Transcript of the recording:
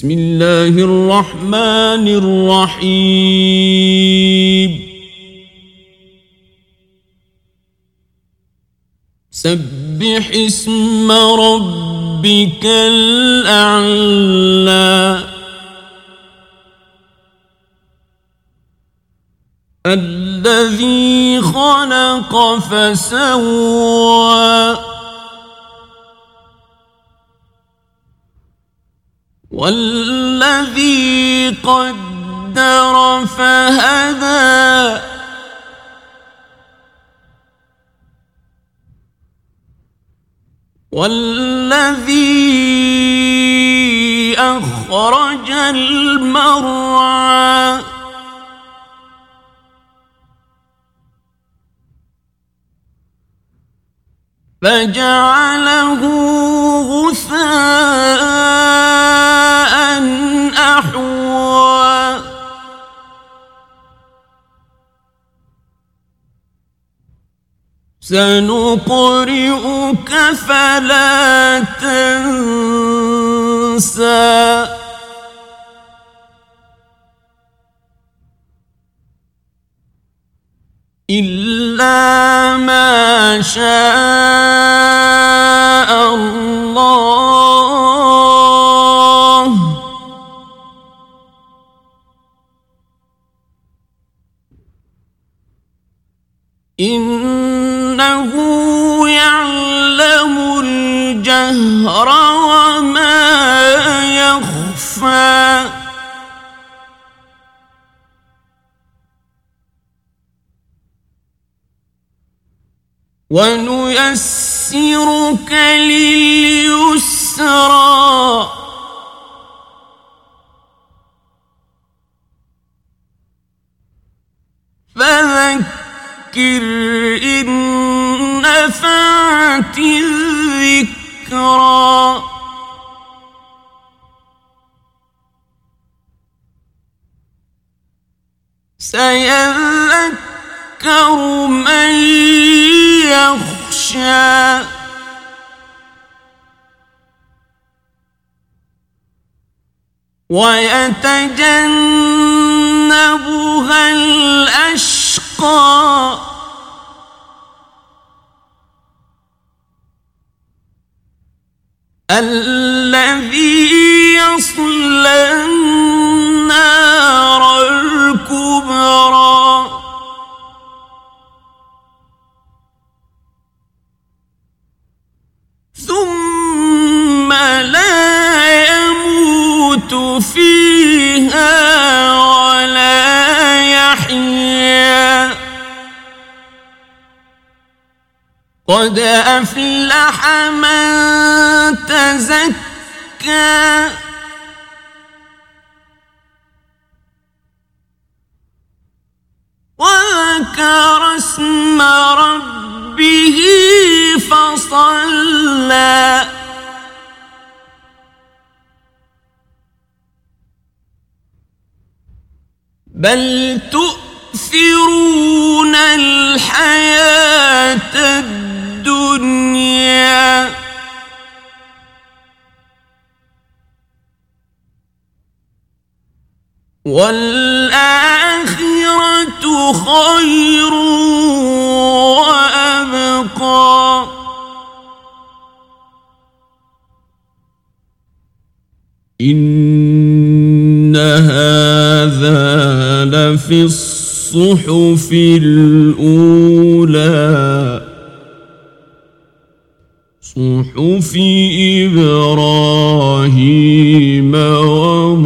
بسم الله الرحمن الرحيم سبح اسم ربك الأعلى الذي خلق فسوى والذي قدر فهدى. والذي أخرج المرعى. فجعله غثاء. سنقرئك فلا تنسى. إلا ما شاء الله. إنه يعلم الجهر وما يخفى. ونيسرك لليسرى. فذكر إن نفعت الذكرى. سيذكر من يخشى. ويتجنبها الأشقى. الذي يصلى النار الكبرى. ثم لا يموت فيها قد أفلح من تزكى. وذكر اسم ربه فصلى. بل تؤثرون الحياة الدنيا والآخرة خير وأبقى. إن هذا لفي الصحف الأولى. صحف إبراهيم وموسى